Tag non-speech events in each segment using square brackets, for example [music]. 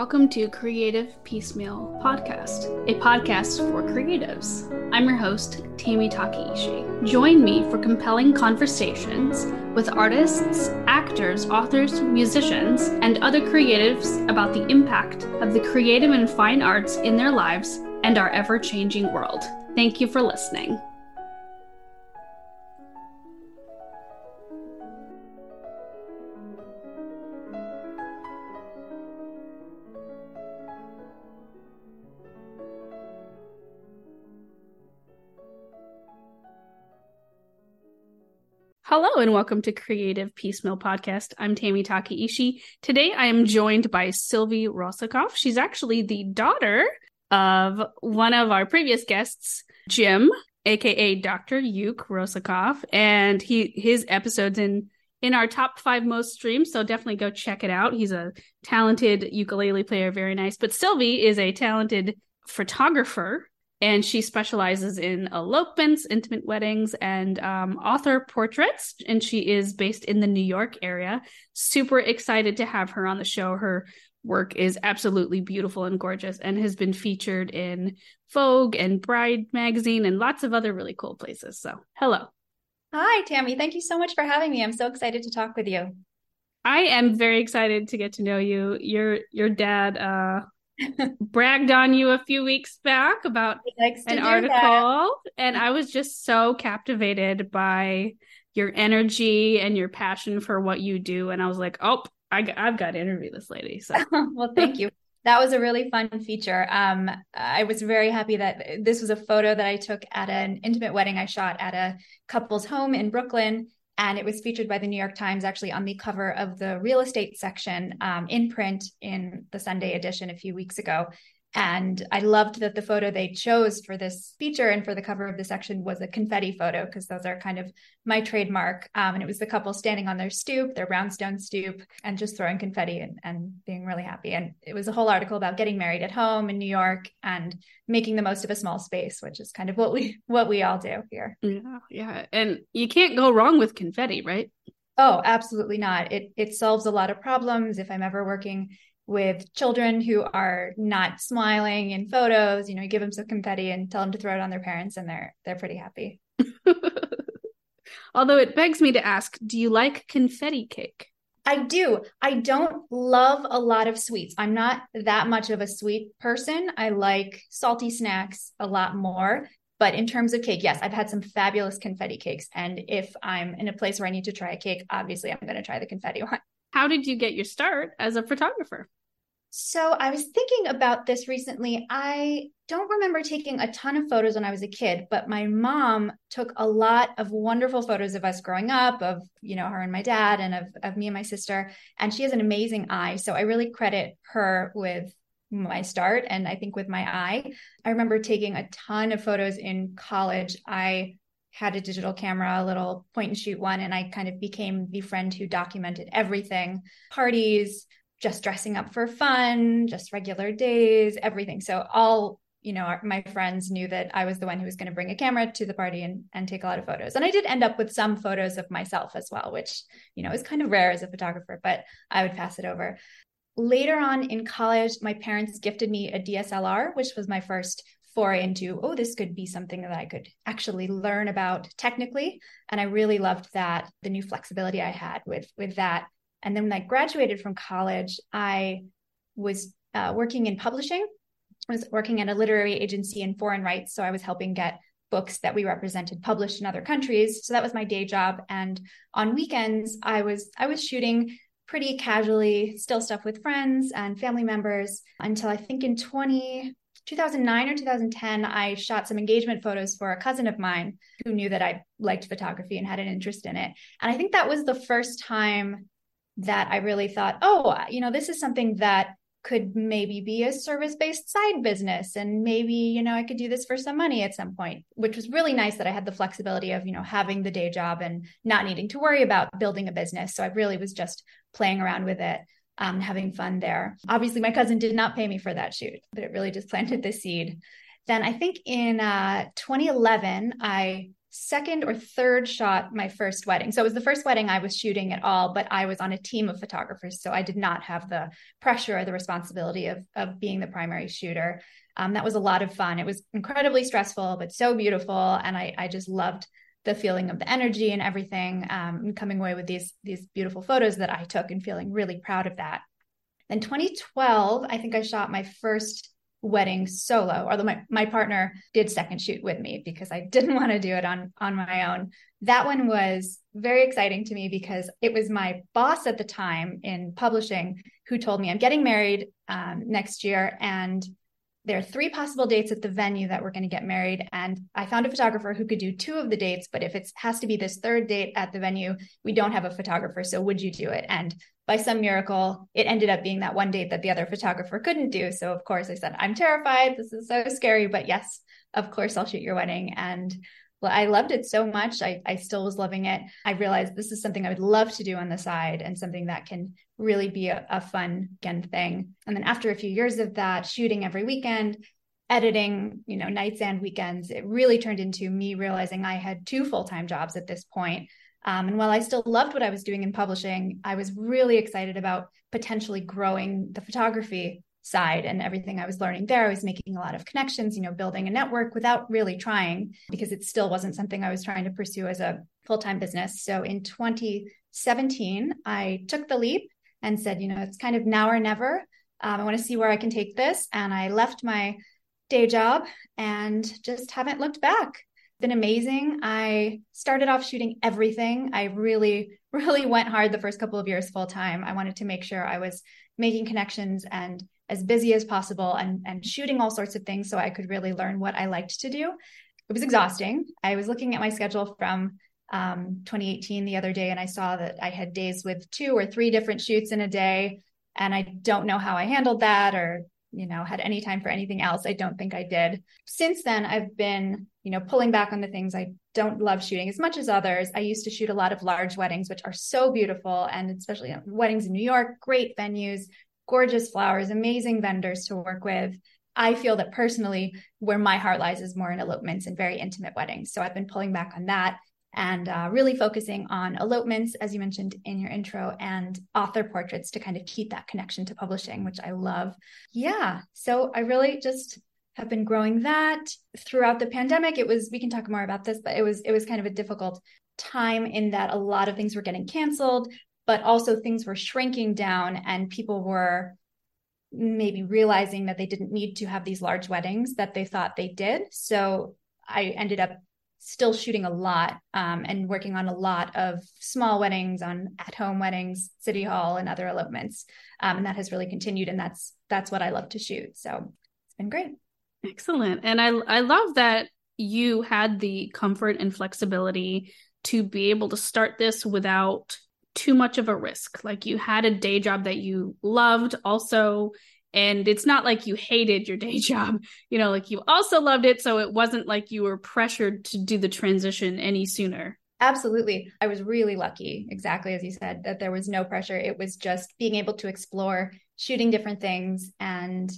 welcome to Creative Peacemeal Podcast, a podcast for creatives. I'm your host, Tammy Takeishi. Join me for compelling conversations with artists, actors, authors, musicians, and other creatives about the impact of the creative and fine arts in their lives and our ever changing world. Thank you for listening. And welcome to Creative Peacemeal Podcast. I'm Tammy Takeishi. Today I am joined by Sylvie Rosokoff. She's actually the daughter of one of our previous guests, Jim, aka Dr. Uke Rosokoff, and he his episodes in in our top five most streamed. So definitely go check it out. He's a talented ukulele player, very nice. But Sylvie is a talented photographer and she specializes in elopements, intimate weddings, and um, author portraits. And she is based in the New York area. Super excited to have her on the show. Her work is absolutely beautiful and gorgeous and has been featured in Vogue and Bride magazine and lots of other really cool places. So, hello. Hi, Tammy. Thank you so much for having me. I'm so excited to talk with you. I am very excited to get to know you. Your your dad uh bragged on you a few weeks back about an article that. and I was just so captivated by your energy and your passion for what you do and I was like, "Oh, I I've got to interview this lady." So [laughs] well, thank you. That was a really fun feature. Um, I was very happy that this was a photo that I took at an intimate wedding I shot at a couple's home in Brooklyn and it was featured by the New York Times actually on the cover of the real estate section um, in print in the Sunday edition a few weeks ago. And I loved that the photo they chose for this feature and for the cover of the section was a confetti photo because those are kind of my trademark. Um, and it was the couple standing on their stoop, their brownstone stoop, and just throwing confetti and, and being really happy. And it was a whole article about getting married at home in New York and making the most of a small space, which is kind of what we [laughs] what we all do here. Yeah, yeah. And you can't go wrong with confetti, right? Oh, absolutely not. It it solves a lot of problems. If I'm ever working with children who are not smiling in photos you know you give them some confetti and tell them to throw it on their parents and they're they're pretty happy [laughs] although it begs me to ask do you like confetti cake I do. I don't love a lot of sweets. I'm not that much of a sweet person. I like salty snacks a lot more. But in terms of cake, yes, I've had some fabulous confetti cakes. And if I'm in a place where I need to try a cake, obviously I'm going to try the confetti [laughs] one. How did you get your start as a photographer? So I was thinking about this recently. I don't remember taking a ton of photos when I was a kid, but my mom took a lot of wonderful photos of us growing up, of you know her and my dad, and of of me and my sister. And she has an amazing eye, so I really credit her with my start, and I think with my eye. I remember taking a ton of photos in college. I had a digital camera, a little point and shoot one, and I kind of became the friend who documented everything parties, just dressing up for fun, just regular days, everything. So all you know, our, my friends knew that I was the one who was going to bring a camera to the party and, and take a lot of photos. And I did end up with some photos of myself as well, which, you know, is kind of rare as a photographer, but I would pass it over. Later on in college, my parents gifted me a DSLR, which was my first foray into, oh, this could be something that I could actually learn about technically. And I really loved that, the new flexibility I had with with that and then when I graduated from college, I was uh, working in publishing. I was working at a literary agency in foreign rights. So I was helping get books that we represented published in other countries. So that was my day job. And on weekends, I was I was shooting pretty casually, still stuff with friends and family members until I think in 20, 2009 or 2010, I shot some engagement photos for a cousin of mine who knew that I liked photography and had an interest in it. And I think that was the first time that I really thought, oh, you know, this is something that could maybe be a service based side business and maybe you know i could do this for some money at some point which was really nice that i had the flexibility of you know having the day job and not needing to worry about building a business. So i really was just playing around with it um, having fun there. Obviously my cousin did not pay me for that shoot but it really just [laughs] planted the seed. Then i think in uh, 2011 i second or third shot my first wedding. So it was the first wedding I was shooting at all, but I was on a team of photographers. So I did not have the pressure or the responsibility of, of being the primary shooter. Um, that was a lot of fun. It was incredibly stressful, but so beautiful. And I, I just loved the feeling of the energy and everything um, and coming away with these these beautiful photos that I took and feeling really proud of that. Then 2012, I think I shot my first wedding solo, although my, my partner did second shoot with me because I didn't [laughs] want to do it on on my own. That one was very exciting to me because it was my boss at the time in publishing who told me I'm getting married um, next year and there are three possible dates at the venue that we're going to get married and i found a photographer who could do two of the dates but if it has to be this third date at the venue we don't have a photographer so would you do it and by some miracle it ended up being that one date that the other photographer couldn't do so of course i said i'm terrified this is so scary but yes of course i'll shoot your wedding and I loved it so much. I, I still was loving it. I realized this is something I would love to do on the side and something that can really be a, a fun weekend thing. And then after a few years of that, shooting every weekend, editing, you know, nights and weekends, it really turned into me realizing I had two full time jobs at this point. Um, and while I still loved what I was doing in publishing, I was really excited about potentially growing the photography side and everything I was learning there. I was making a lot of connections, you know, building a network without really trying because it still wasn't something I was trying to pursue as a full time business. So in 2017, I took the leap and said, you know, it's kind of now or never. Um, I want to see where I can take this. And I left my day job and just haven't looked back. Been amazing. I started off shooting everything. I really, [laughs] really went hard the first couple of years full time. I wanted to make sure I was making connections and as busy as possible and, and shooting all sorts of things so I could really learn what I liked to do. It was exhausting. I was looking at my schedule from um, 2018 the other day and I saw that I had days with two or three different shoots in a day. And I don't know how I handled that or, you know, had any time for anything else. I don't think I did. Since then, I've been, you know, pulling back on the things I don't love shooting as much as others. I used to shoot a lot of large weddings, which are so beautiful. And especially weddings in New York, great venues, gorgeous flowers, amazing vendors to work with. I feel that personally, where my heart lies is more in elopements and very intimate weddings. So I've been pulling back on that and uh, really focusing on elopements, as you mentioned in your intro, and author portraits to kind of keep that connection to publishing, which I love. Yeah. So I really just have been growing that throughout the pandemic. It was, we can talk more about this, but it was, it was kind of a difficult time in that a lot of things were getting canceled but also things were shrinking down and people were maybe realizing that they didn't need to have these large weddings that they thought they did. So I ended up still shooting a lot um, and working on a lot of small weddings, on at-home weddings, city hall, and other elopements, um, and that has really continued. And that's that's what I love to shoot. So it's been great. Excellent, and I I love that you had the comfort and flexibility to be able to start this without too much of a risk. Like you had a day job that you loved also and it's not like you hated your [laughs] day job you know like you also loved it so it wasn't like you were pressured to do the transition any sooner. Absolutely. I was really lucky exactly as you said that there was no pressure. It was just being able to explore shooting different things and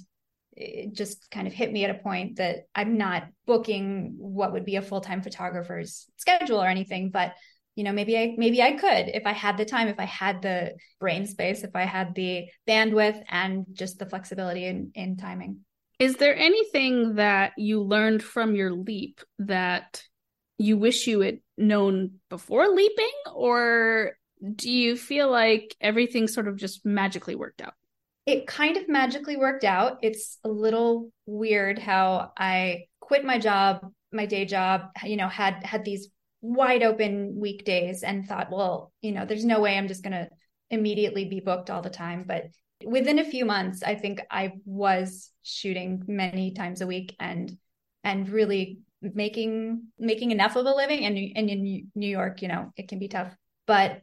it just kind of hit me at a point that i'm not booking what would be a full-time photographer's schedule or anything but you know maybe i maybe i could if i had the time if i had the brain space if i had the bandwidth and just the flexibility in, in timing. Is there anything that you learned from your leap that you wish you had known before leaping or do you feel like everything sort of just magically worked out it kind of magically worked out it's a little weird how i quit my job my day job you know had had these wide open weekdays and thought, well, you know, there's no way I'm just going to immediately be booked all the time. But within a few months, I think I was shooting many times a week and and really making making enough of a living. And, and in New York, you know, it can be tough. But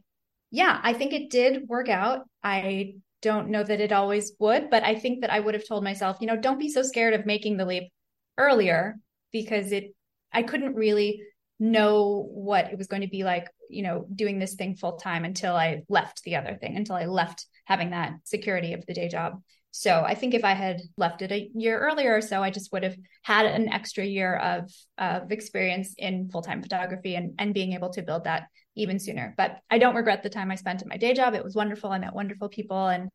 yeah, I think it did work out. I don't know that it always would, but I think that I would have told myself, you know, don't be so scared of making the leap earlier because it I couldn't really know what it was going to be like, you know, doing this thing full time until I left the other thing, until I left having that security of the day job. So I think if I had left it a year earlier or so, I just would have had an extra year of of experience in full time photography and and being able to build that even sooner. But I don't regret the time I spent at my day job. It was wonderful. I met wonderful people, and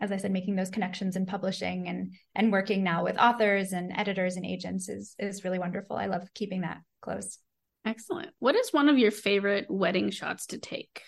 as I said, making those connections in publishing and and working now with authors and editors and agents is is really wonderful. I love keeping that close. Excellent. What is one of your favorite wedding shots to take?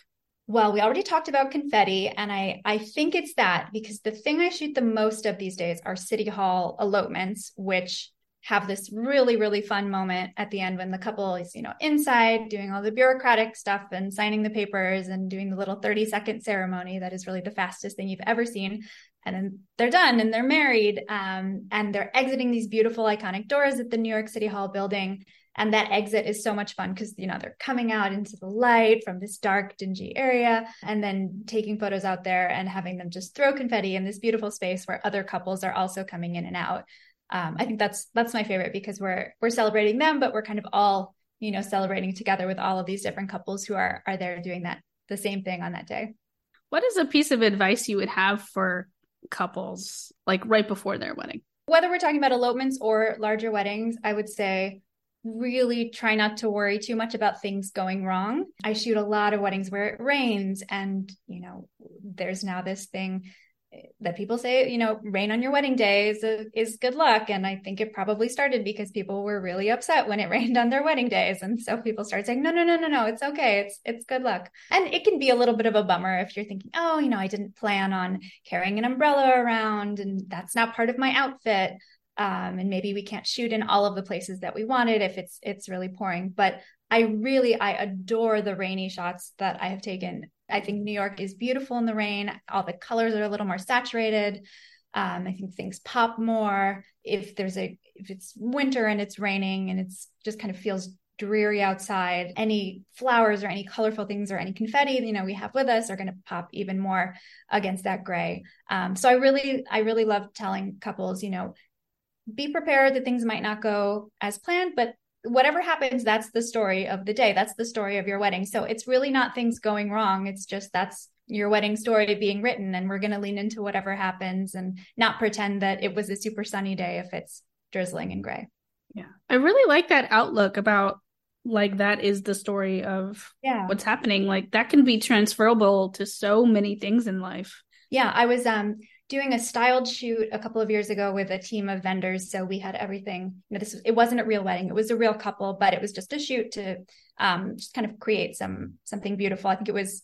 Well, we already talked about confetti, and I I think it's that because the thing I shoot the most of these days are city hall elopements, which have this really really fun moment at the end when the couple is you know inside doing all the bureaucratic stuff and signing the papers and doing the little 30 second ceremony that is really the fastest thing you've ever seen. And then they're done and they're married um, and they're exiting these beautiful iconic doors at the new york city hall building and that exit is so much fun because you know they're coming out into the light from this dark dingy area and then taking photos out there and having them just throw confetti in this beautiful space where other couples are also coming in and out. Um, i think that's that's my favorite because we're we're celebrating them but we're kind of all you know celebrating together with all of these different couples who are are there doing that the same thing on that day. What is a piece of advice you would have for couples like right before their wedding? Whether we're talking about elopements or larger weddings i would say really try not to worry too much about things going wrong. I shoot a lot of weddings where it rains and, you know, there's now this thing that people say, you know, rain on your wedding day is, a, is good luck. And I think it probably started because people were really upset when it [laughs] rained on their wedding days. And so people started saying, no, no, no, no, no, it's okay. It's, it's good luck. And it can be a little bit of a bummer if you're thinking, oh, you know, I didn't plan on carrying an umbrella around and that's not part of my outfit um, and maybe we can't shoot in all of the places that we wanted if it's it's really pouring but i really i adore the rainy shots that i have taken. I think new york is beautiful in the rain. All the colors are a little more saturated. Um, i think things pop more. If there's a if it's winter and it's raining and it's just kind of feels dreary outside any flowers or any colorful things or any confetti you know we have with us are going to pop even more against that gray. Um, so i really i really love telling couples you know be prepared that things might not go as planned, but whatever happens, that's the story of the day. That's the story of your wedding. So it's really not things going wrong. It's just that's your wedding story being written. And we're going to lean into whatever happens and not pretend that it was a super sunny day if it's drizzling and gray. Yeah. I really like that outlook about like that is the story of yeah. what's happening. Like that can be transferable to so many things in life. Yeah. I was um doing a styled shoot a couple of years ago with a team of vendors. So we had everything. You know, this it wasn't a real wedding; it was a real couple, but it was just a shoot to um, just kind of create some something beautiful. I think it was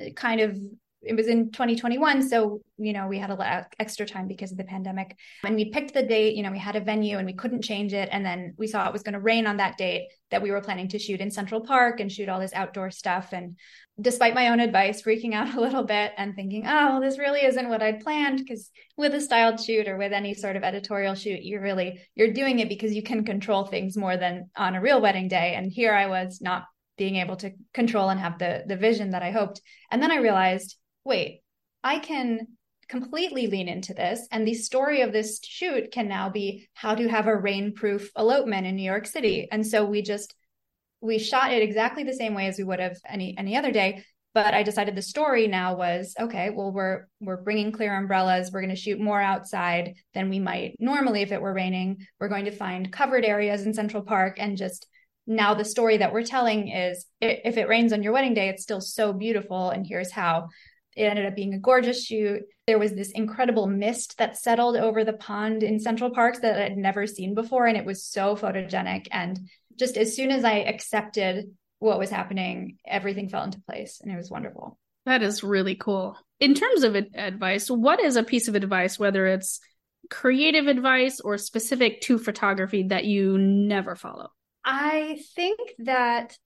uh, kind of it was in 2021 so you know we had a lot of extra time because of the pandemic. And we picked the date you know we had a venue and we couldn't change it and then we saw it was going to rain on that date that we were planning to shoot in central park and shoot all this outdoor stuff. And despite my own advice freaking out a little bit and thinking oh this really isn't what i'd planned because with a styled shoot or with any sort of editorial shoot you're really you're doing it because you can control things more than on a real wedding day. And here i was not being able to control and have the the vision that i hoped. And then i realized wait, I can completely lean into this. And the story of this shoot can now be how to have a rainproof elopement in New York City. And so we just we shot it exactly the same way as we would have any any other day. But I decided the story now was okay. Well, we're we're bringing clear umbrellas. We're going to shoot more outside than we might normally if it were raining. We're going to find covered areas in Central Park and just now the story that we're telling is if it rains on your wedding day, it's still so beautiful. And here's how it ended up being a gorgeous shoot. There was this incredible mist that settled over the pond in Central Parks that I'd never seen before. And it was so photogenic. And just as soon as I accepted what was happening, everything fell into place and it was wonderful. That is really cool. In terms of advice, what is a piece of advice, whether it's creative advice or specific to photography, that you never follow? I think that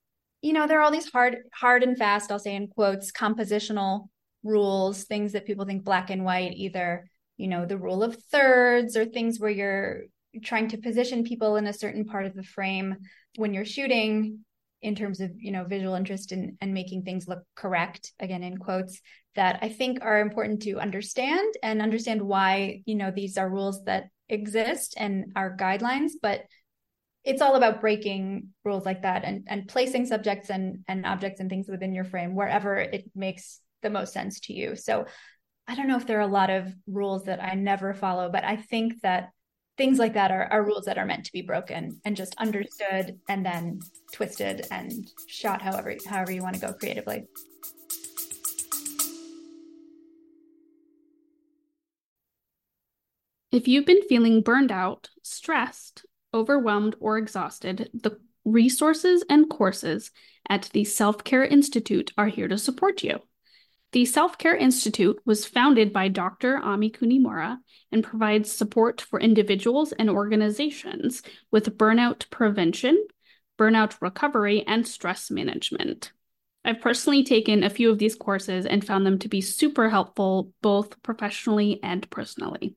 you know there are all these hard hard and fast i'll say in quotes compositional rules, things that people think black and white, either, you know, the rule of thirds or things where you're trying to position people in a certain part of the frame when you're shooting in terms of, you know, visual interest and, and making things look correct, again, in quotes, that I think are important to understand and understand why, you know, these are rules that exist and are guidelines, but it's all about breaking rules like that and, and placing subjects and, and objects and things within your frame wherever it makes the most sense to you. So I don't know if there are a lot of rules that I never follow, but I think that things like that are, are rules that are meant to be broken and just understood and then twisted and shot however however you want to go creatively. If you've been feeling burned out, stressed, overwhelmed, or exhausted, the resources and courses at the Self Care Institute are here to support you. The Self Care Institute was founded by Dr. Ami Kunimura and provides support for individuals and organizations with burnout prevention, burnout recovery, and stress management. I've personally taken a few of these courses and found them to be super helpful both professionally and personally.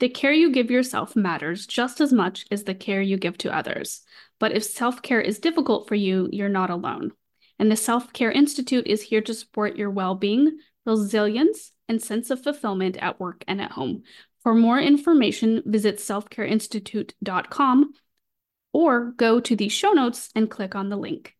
The care you give yourself matters just as much as the care you give to others. But if self care is difficult for you, you're not alone. And the Self Care Institute is here to support your well being, resilience, and sense of fulfillment at work and at home. For more information, visit selfcareinstitute.com or go to the show notes and click on the link.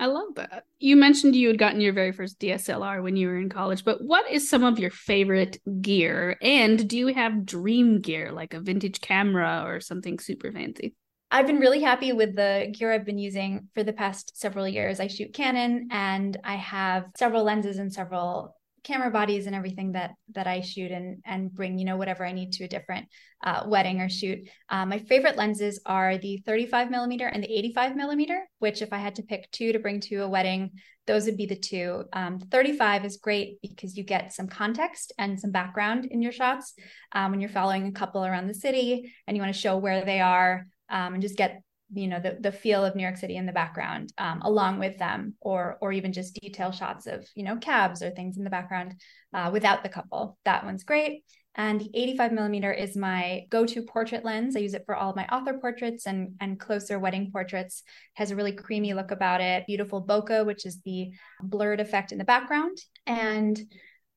I love that. You mentioned you had gotten your very first DSLR when you were in college, but what is some of your favorite gear? And do you have dream gear like a vintage camera or something super fancy? I've been really happy with the gear I've been using for the past several years. I shoot Canon and I have several lenses and several camera bodies and everything that that I shoot and and bring you know whatever I need to a different uh, wedding or shoot. Uh, my favorite lenses are the 35 millimeter and the 85 millimeter. Which, if I had to pick two to bring to a wedding, those would be the two. Um, 35 is great because you get some context and some background in your shots um, when you're following a couple around the city and you want to show where they are um, and just get you know the, the feel of new york city in the background um, along with them or or even just detail shots of you know cabs or things in the background uh, without the couple. That one's great. And the 85 millimeter is my go-to portrait lens. I use it for all of my author portraits and and closer wedding portraits. Has a really creamy look about it. Beautiful bokeh which is the blurred effect in the background. And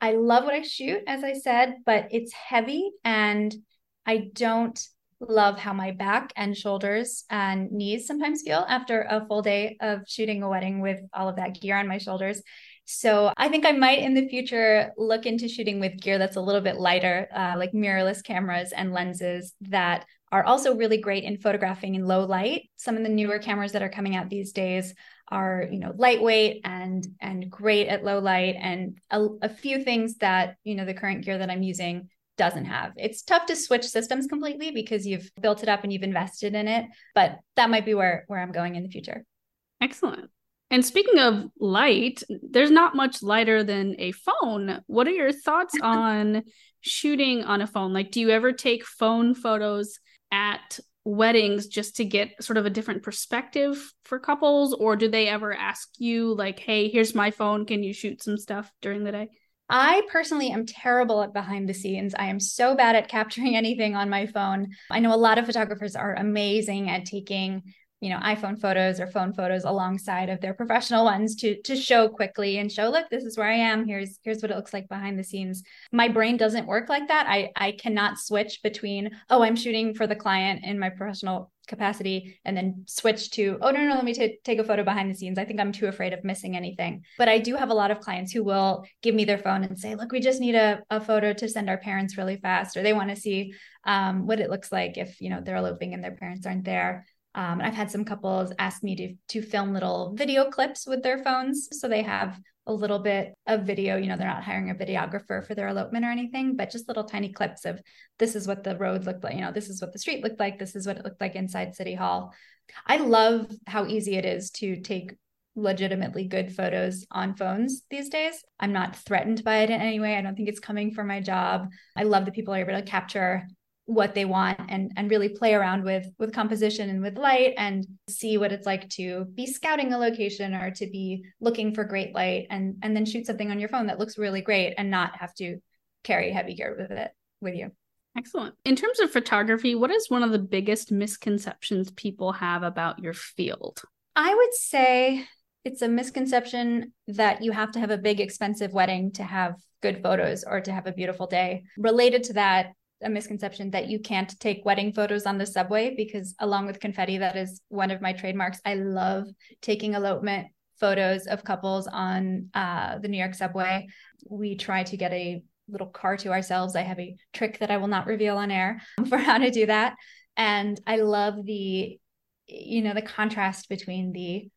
i love what i shoot as i said but it's heavy and i don't love how my back and shoulders and knees sometimes feel after a full day of shooting a wedding with all of that gear on my shoulders. So I think I might in the future look into shooting with gear that's a little bit lighter, uh, like mirrorless cameras and lenses that are also really great in photographing in low light. Some of the newer cameras that are coming out these days are, you know, lightweight and and great at low light, and a, a few things that you know the current gear that I'm using doesn't have. It's tough to switch systems completely because you've built it up and you've invested in it, but that might be where where I'm going in the future. Excellent. And speaking of light, there's not much lighter than a phone. What are your thoughts [laughs] on shooting on a phone? Like do you ever take phone photos at weddings just to get sort of a different perspective for couples or do they ever ask you like, "Hey, here's my phone, can you shoot some stuff during the day?" I personally am terrible at behind the scenes. I am so bad at [laughs] capturing anything on my phone. I know a lot of photographers are amazing at taking you know iphone photos or phone photos alongside of their professional ones to to show quickly and show look this is where i am. Here's here's what it looks like behind the scenes. My brain doesn't work like that. I i cannot switch between oh i'm shooting for the client in my professional capacity and then switch to oh no no, no let me t- take a photo behind the scenes. I think i'm too afraid of missing anything. But i do have a lot of clients who will give me their phone and say look we just need a, a photo to send our parents really fast or they want to see um, what it looks like if you know they're eloping and their parents aren't there um, I've had some couples ask me to to film little video clips with their phones, so they have a little bit of video. You know, they're not hiring a videographer for their elopement or anything, but just little tiny clips of this is what the road looked like. You know, this is what the street looked like. This is what it looked like inside City Hall. I love how easy it is to take legitimately good photos on phones these days. I'm not threatened by it in any way. I don't think it's coming for my job. I love that people are able to capture what they want and and really play around with with composition and with light and see what it's like to be scouting a location or to be looking for great light and and then shoot something on your phone that looks really great and not have to carry heavy gear with it with you. Excellent. In terms of photography what is one of the biggest misconceptions people have about your field? I would say it's a misconception that you have to have a big expensive wedding to have good photos or to have a beautiful day. Related to that a misconception that you can't take wedding photos on the subway because along with confetti that is one of my trademarks i love taking elopement photos of couples on uh, the New York subway. We try to get a little car to ourselves. I have a trick that I will not reveal on air [laughs] for how to do that. And I love the, you know, the contrast between the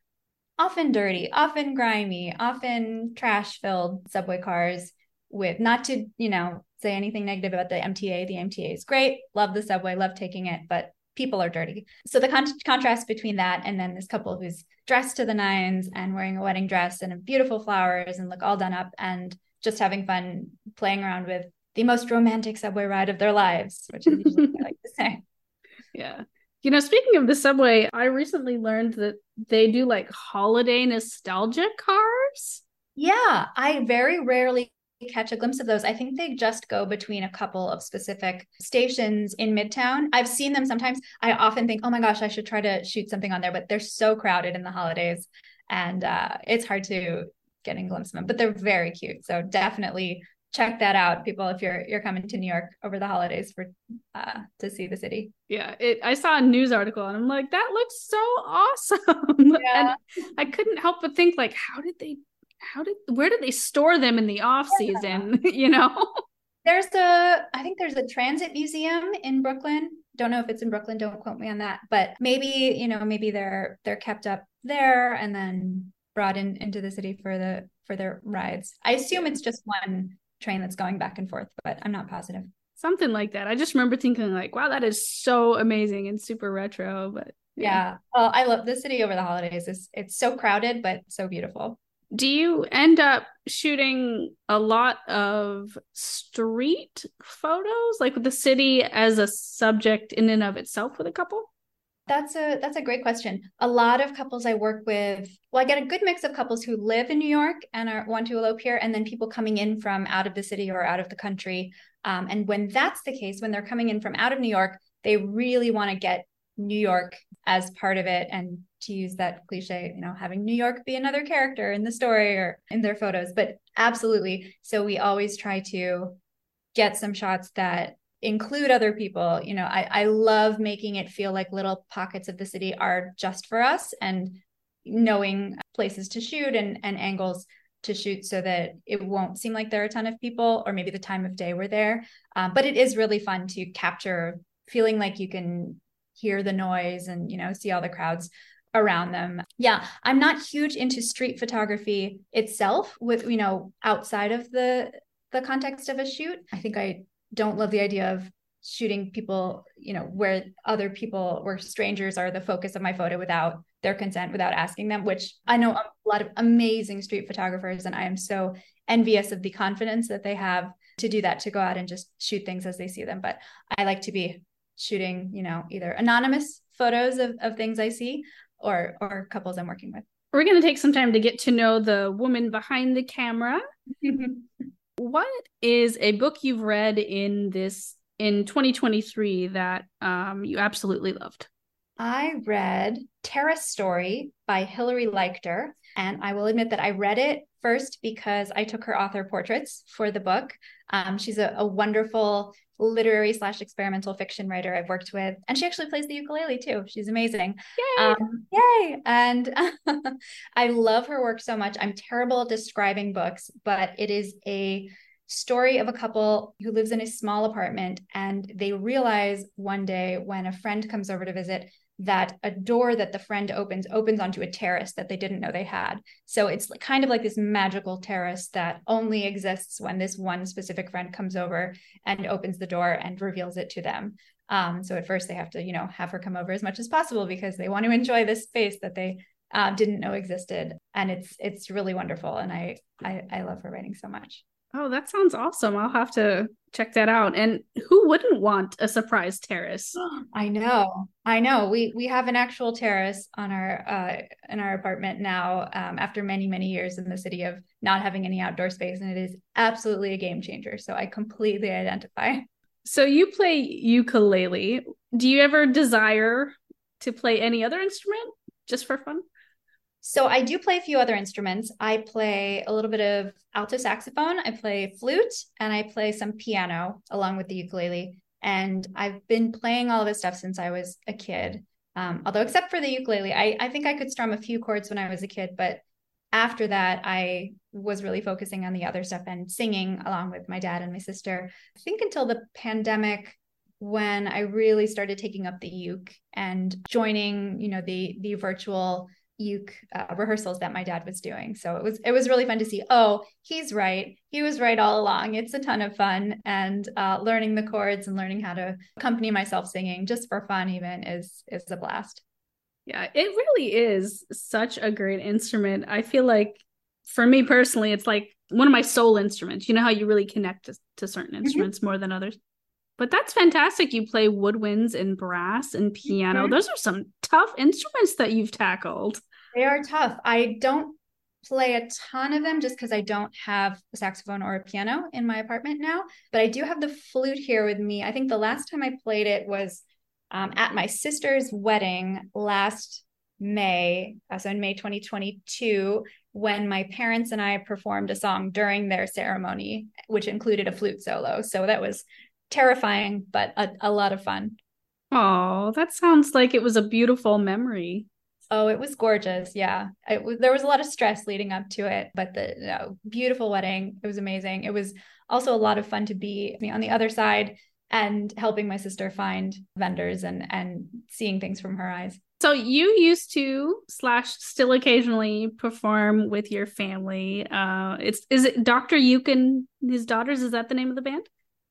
often dirty, often grimy, often trash filled subway cars with not to, you know, say anything negative about the MTA. The MTA is great. Love the subway, love taking it, but people are dirty. So the con- contrast between that and then this couple who's dressed to the nines and wearing a wedding dress and beautiful flowers and look all done up and just having fun playing around with the most romantic subway ride of their lives, which is usually I like to say. [laughs] Yeah. You know, speaking of the subway, I recently learned that they do like holiday nostalgia cars. Yeah, I very rarely catch a glimpse of those. I think they just go between a couple of specific stations in Midtown. I've seen them sometimes. I often think, oh my gosh, I should try to shoot something on there, but they're so crowded in the holidays and uh, it's hard to get a glimpse of them, but they're very cute. So definitely check that out people if you're you're coming to new york over the holidays for uh to see the city yeah it i saw a news article and i'm like that looks so awesome [laughs] yeah. and i couldn't help but think like how did they how did where did they store them in the off season yeah. [laughs] you know? There's a i think there's a transit museum in brooklyn. Don't know if it's in brooklyn don't quote me on that but maybe you know maybe they're they're kept up there and then brought in into the city for the for their rides. I assume it's just one train that's going back and forth but i'm not positive. Something like that. I just remember thinking like wow that is so amazing and super retro but yeah, yeah. well i love the city over the holidays it's, it's so crowded but so beautiful do you end up shooting a lot of street photos like with the city as a subject in and of itself with a couple that's a that's a great question. A lot of couples I work with, well, I get a good mix of couples who live in New York and are want to elope here, and then people coming in from out of the city or out of the country. Um, and when that's the case, when they're coming in from out of New York, they really want to get New York as part of it and to use that cliche, you know, having New York be another character in the story or in their photos. But absolutely. So we always try to get some shots that include other people. You know, I, I love making it feel like little pockets of the city are just for us and knowing places to shoot and, and angles to shoot so that it won't seem like there are a ton of people or maybe the time of day we're there. Um, but it is really fun to capture feeling like you can hear the noise and you know see all the crowds around them. Yeah, I'm not huge into street photography itself with you know outside of the the context of a shoot. I think I don't love the idea of shooting people, you know, where other people where strangers are the focus of my photo without their consent, without asking them, which I know a lot of amazing street photographers and I am so envious of the confidence that they have to do that to go out and just shoot things as they see them. But I like to be shooting, you know, either anonymous photos of, of things I see or or couples I'm working with. We're going to take some time to get to know the woman behind the camera. [laughs] what is a book you've read in this in 2023 that um, you absolutely loved? I read Terrace Story by Hilary Leichter. And I will admit that I read it first because I took her author portraits for the book. Um, she's a, a, wonderful literary slash experimental fiction writer I've worked with, and she actually plays the ukulele too. She's amazing. Yay! Um, yay! And [laughs] I love her work so much. I'm terrible at describing books, but it is a story of a couple who lives in a small apartment and they realize one day when a friend comes over to visit that a door that the friend opens opens onto a terrace that they didn't know they had. So it's kind of like this magical terrace that only exists when this one specific friend comes over and opens the door and reveals it to them. Um, so at first they have to, you know, have her come over as much as possible because they want to enjoy this space that they uh, didn't know existed, and it's it's really wonderful. And I I, I love her writing so much. Oh, that sounds awesome. I'll have to check that out. And who wouldn't want a surprise terrace? [gasps] I know. I know. We we have an actual terrace on our uh in our apartment now um, after many many years in the city of not having any outdoor space and it is absolutely a game changer. So I completely identify. So you play ukulele. Do you ever desire to play any other instrument just for fun? So I do play a few other instruments. I play a little bit of alto saxophone, I play flute, and I play some piano along with the ukulele. And I've been playing all of this stuff since I was a kid. Um, although except for the ukulele, I, I think I could strum a few chords when I was a kid, but after that, I was really focusing on the other stuff and singing along with my dad and my sister. I think until the pandemic when I really started taking up the uke and joining, you know, the the virtual uke uh, rehearsals that my dad was doing. So it was it was really fun to see. Oh, he's right. He was right all along. It's a ton of fun, and uh, learning the chords and learning how to accompany myself singing just for fun even is is a blast. Yeah, it really is such a great instrument. I feel like for me personally, it's like one of my soul instruments. You know how you really connect to, to certain mm-hmm. instruments mm-hmm. more than others. But that's fantastic. You play woodwinds and brass and piano. Mm-hmm. Those are some tough instruments that you've tackled. They are tough. I don't play a ton of them just because I don't have a saxophone or a piano in my apartment now, but I do have the flute here with me. I think the last time I played it was um, at my sister's wedding last May, uh, so in May 2022, when my parents and I performed a song during their ceremony, which included a flute solo. So that was terrifying, but a, a lot of fun. Oh, that sounds like it was a beautiful memory. Oh, it was gorgeous. Yeah. It was, there was a lot of stress leading up to it, but the you know, beautiful wedding. It was amazing. It was also a lot of fun to be on the other side and helping my sister find vendors and and seeing things from her eyes. So you used to slash still occasionally perform with your family. Uh, it's is it Dr. Uke and his daughters? Is that the name of the band?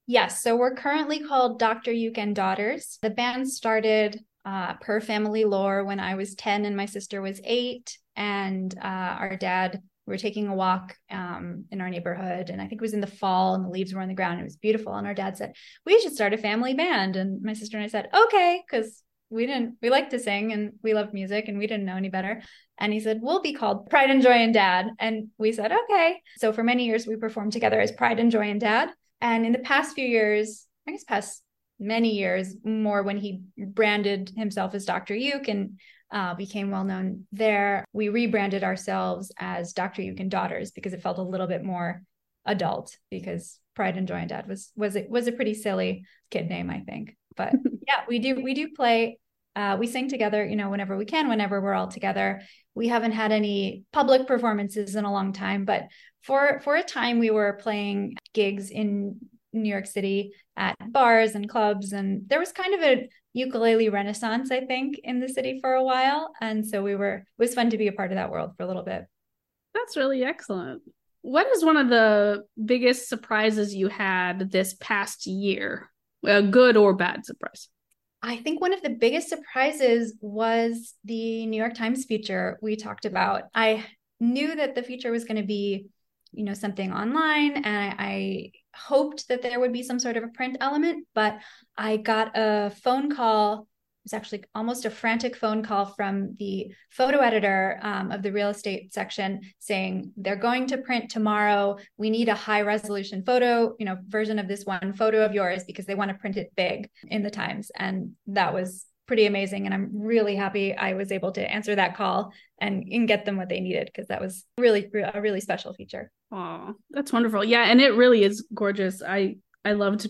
Yes. So we're currently called Dr. Uke and Daughters. The band started uh, per family lore when I was 10 and my sister was eight. And uh, our dad, we were taking a walk um, in our neighborhood. And I think it was in the fall and the leaves were on the ground. It was beautiful. And our dad said, We should start a family band. And my sister and I said, Okay, because we didn't, we liked to sing and we loved music and we didn't know any better. And he said, We'll be called Pride and Joy and Dad. And we said, Okay. So for many years, we performed together as Pride and Joy and Dad. And in the past few years, I guess past many years more when he branded himself as Dr. Uke and uh, became well known there. We rebranded ourselves as Dr. Uke and Daughters because it felt a little bit more adult because Pride and Joy and Dad was was it was a pretty silly kid name, I think. But [laughs] yeah, we do we do play. Uh, we sing together, you know, whenever we can, whenever we're all together. We haven't had any public performances in a long time, but for for a time we were playing gigs in New York City at bars and clubs. And there was kind of a ukulele renaissance, I think, in the city for a while. And so we were, it was fun to be a part of that world for a little bit. That's really excellent. What is one of the biggest surprises you had this past year? A good or bad surprise? I think one of the biggest surprises was the New York Times feature we talked about. I knew that the feature was going to be, you know, something online, and I, I hoped that there would be some sort of a print element, but I got a phone call. Was actually almost a frantic phone call from the photo editor um, of the real estate section saying they're going to print tomorrow. We need a high resolution photo, you know, version of this one photo of yours because they want to print it big in the Times. And that was pretty amazing. And I'm really happy I was able to answer that call and, and get them what they needed because that was really a really special feature. Oh, that's wonderful. Yeah, and it really is gorgeous. I I loved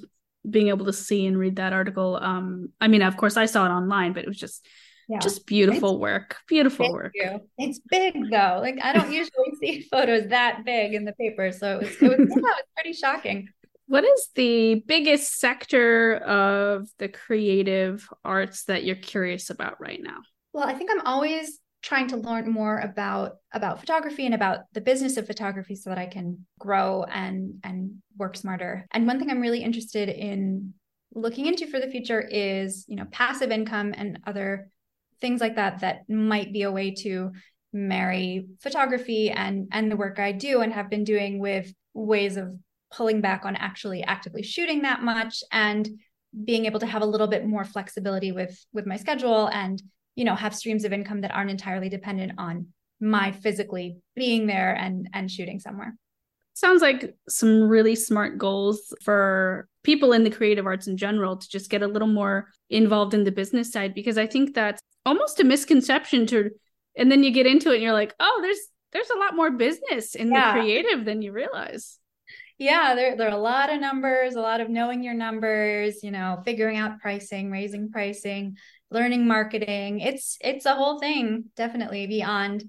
being able to see and read that article. Um, I mean, of course, I saw it online, but it was just yeah. just beautiful it's, work. Beautiful work. You. It's big though. Like I don't usually [laughs] see photos that big in the paper, so it was it was, yeah, it was pretty shocking. What is the biggest sector of the creative arts that you're curious about right now? Well, I think I'm always trying to learn more about about photography and about the business of photography so that I can grow and and work smarter. And one thing I'm really interested in looking into for the future is, you know, passive income and other things like that that might be a way to marry photography and and the work I do and have been doing with ways of pulling back on actually actively shooting that much and being able to have a little bit more flexibility with with my schedule and you know have streams of income that aren't entirely dependent on my physically being there and and shooting somewhere sounds like some really smart goals for people in the creative arts in general to just get a little more involved in the business side because i think that's almost a misconception to and then you get into it and you're like oh there's there's a lot more business in yeah. the creative than you realize yeah there, there are a lot of numbers a lot of knowing your numbers you know figuring out pricing raising pricing learning marketing it's it's a whole thing definitely beyond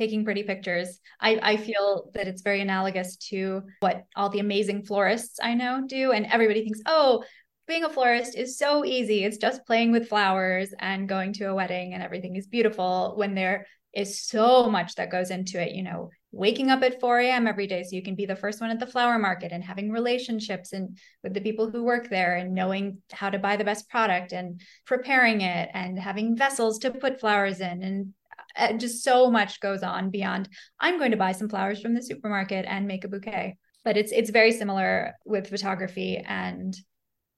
taking pretty pictures. I, I feel that it's very analogous to what all the amazing florists I know do. And everybody thinks, oh, being a florist is so easy. It's just playing with flowers and going to a wedding and everything is beautiful when there is so much that goes into it, you know, waking up at 4 a.m. every day so you can be the first one at the flower market and having relationships and with the people who work there and knowing how to buy the best product and preparing it and having vessels to put flowers in and uh, just so much goes on beyond i'm going to buy some flowers from the supermarket and make a bouquet but it's it's very similar with photography and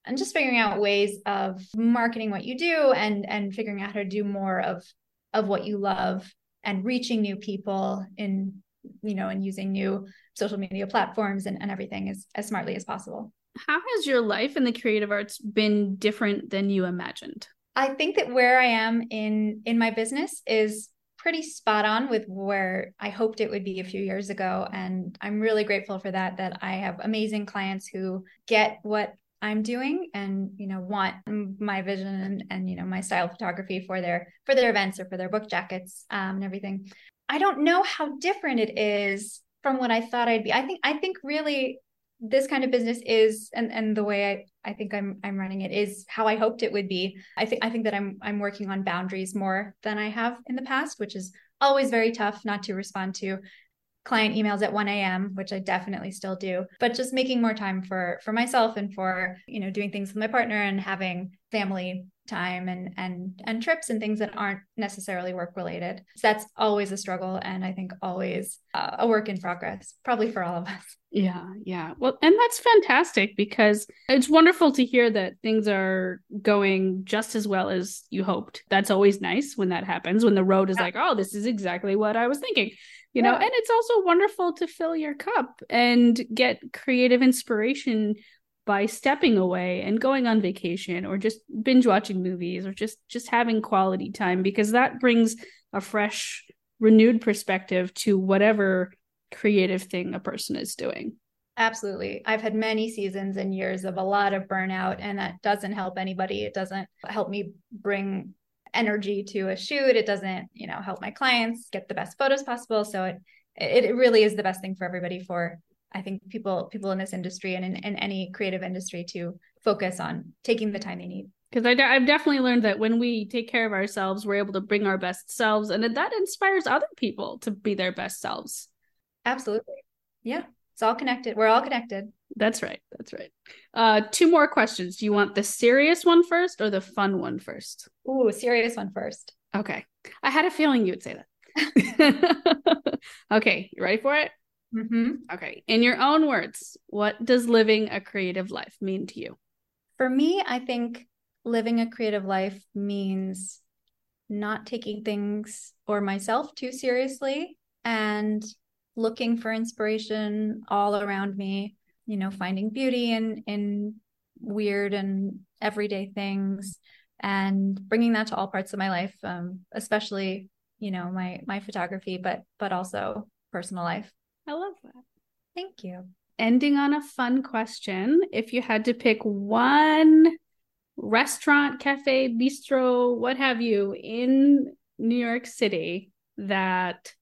and just figuring out ways of marketing what you do and and figuring out how to do more of of what you love and reaching new people in you know and using new social media platforms and, and everything as, as smartly as possible how has your life in the creative arts been different than you imagined i think that where i am in in my business is pretty spot on with where I hoped it would be a few years ago. And I'm really grateful for that, that I have amazing clients who get what I'm doing and, you know, want my vision and, and you know, my style photography for their, for their events or for their book jackets um, and everything. I don't know how different it is from what I thought I'd be. I think, I think really this kind of business is and and the way I, I think I'm I'm running it is how I hoped it would be. I think I think that I'm I'm working on boundaries more than I have in the past, which is always very tough not to respond to client emails at 1 a.m which i definitely still do but just making more time for for myself and for you know doing things with my partner and having family time and and and trips and things that aren't necessarily work related. So that's always a struggle and i think always uh, a work in progress probably for all of us. Yeah yeah. Well and that's fantastic because it's wonderful to hear that things are going just as well as you hoped. That's always nice when that happens when the road is yeah. like oh this is exactly what i was thinking you yeah. know and it's also wonderful to fill your cup and get creative inspiration by stepping away and going on vacation or just binge watching movies or just just having quality time because that brings a fresh renewed perspective to whatever creative thing a person is doing. Absolutely. I've had many seasons and years of a lot of burnout and that doesn't help anybody. It doesn't help me bring energy to a shoot. It doesn't you know help my clients get the best photos possible. So it it really is the best thing for everybody for I think people people in this industry and in, in any creative industry to focus on taking the time they need. Because I've definitely learned that when we take care of ourselves, we're able to bring our best selves, and that inspires other people to be their best selves. Absolutely, yeah, it's all connected. We're all connected. That's right. That's right. Uh, two more questions. Do you want the serious one first or the fun one first? Ooh, serious one first. Okay. I had a feeling you would say that. [laughs] [laughs] okay, you ready for it? Mm-hmm. Okay. In your own words, what does living a creative life mean to you? For me, I think living a creative life means not taking things or myself too seriously and looking for inspiration all around me, you know, finding beauty in in weird and everyday things and bringing that to all parts of my life um, especially you know my my photography but but also personal life I love that. Thank you. Ending on a fun question. If you had to pick one restaurant, cafe, bistro, what have you in New York City that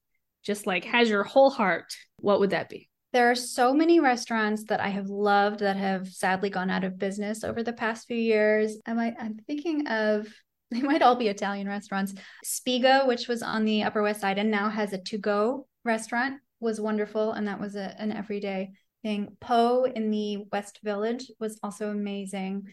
just like has your whole heart, what would that be? There are so many restaurants that I have loved that have sadly gone out of business over the past few years. Am I, I'm thinking of [laughs] they might all be Italian restaurants. Spiga, which was on the Upper West Side and now has a to go restaurant was wonderful, and that was a, an everyday thing. Po in the West Village was also amazing.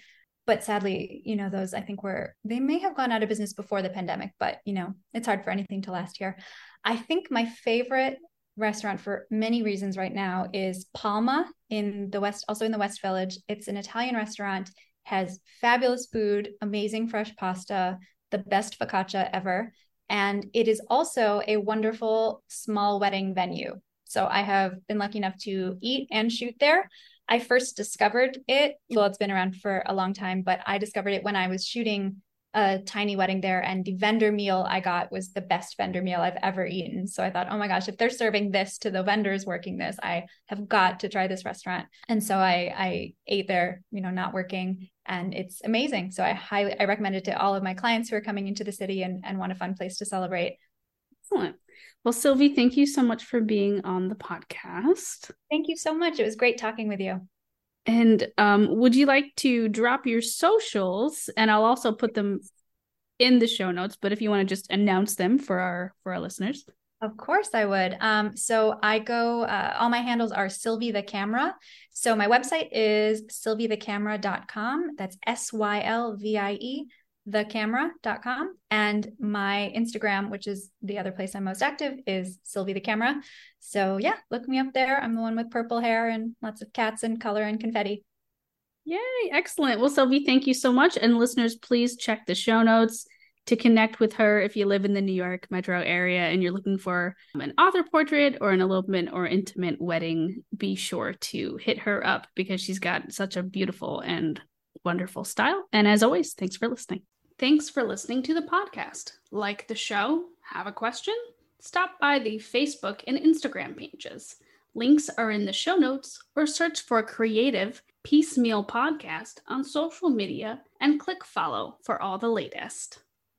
But sadly, you know, those I think were, they may have gone out of business before the pandemic, but, you know, it's hard for anything to last here. I think my favorite restaurant for many reasons right now is Palma in the West, also in the West Village. It's an Italian restaurant, has fabulous food, amazing fresh pasta, the best focaccia ever. And it is also a wonderful small wedding venue. So I have been lucky enough to eat and shoot there. I first discovered it, well, it's been around for a long time, but I discovered it when I was shooting a tiny wedding there. And the vendor meal I got was the best vendor meal I've ever eaten. So I thought, oh my gosh, if they're serving this to the vendors working this, I have got to try this restaurant. And so I, I ate there, you know, not working and it's amazing. So I highly I recommend it to all of my clients who are coming into the city and, and want a fun place to celebrate. Excellent. Well, Sylvie, thank you so much for being on the podcast. Thank you so much. It was great talking with you. And um, would you like to drop your socials? And I'll also put them in the show notes. But if you want to just announce them for our for our listeners. Of course, I would. Um, so I go, uh, all my handles are Sylvie the Camera. So my website is sylviethecamera.com. That's S Y L V I E, thecamera.com. And my Instagram, which is the other place I'm most active, is Sylvie the Camera. So yeah, look me up there. I'm the one with purple hair and lots of cats and color and confetti. Yay, excellent. Well, Sylvie, thank you so much. And listeners, please check the show notes to connect with her if you live in the New York metro area and you're looking for an author portrait or an elopement or intimate wedding, be sure to hit her up because she's got such a beautiful and wonderful style. And as always, thanks for listening. Thanks for listening to the podcast. Like the show? Have a question? Stop by the Facebook and Instagram pages. Links are in the show notes or search for Creative Peacemeal Podcast on social media and click follow for all the latest.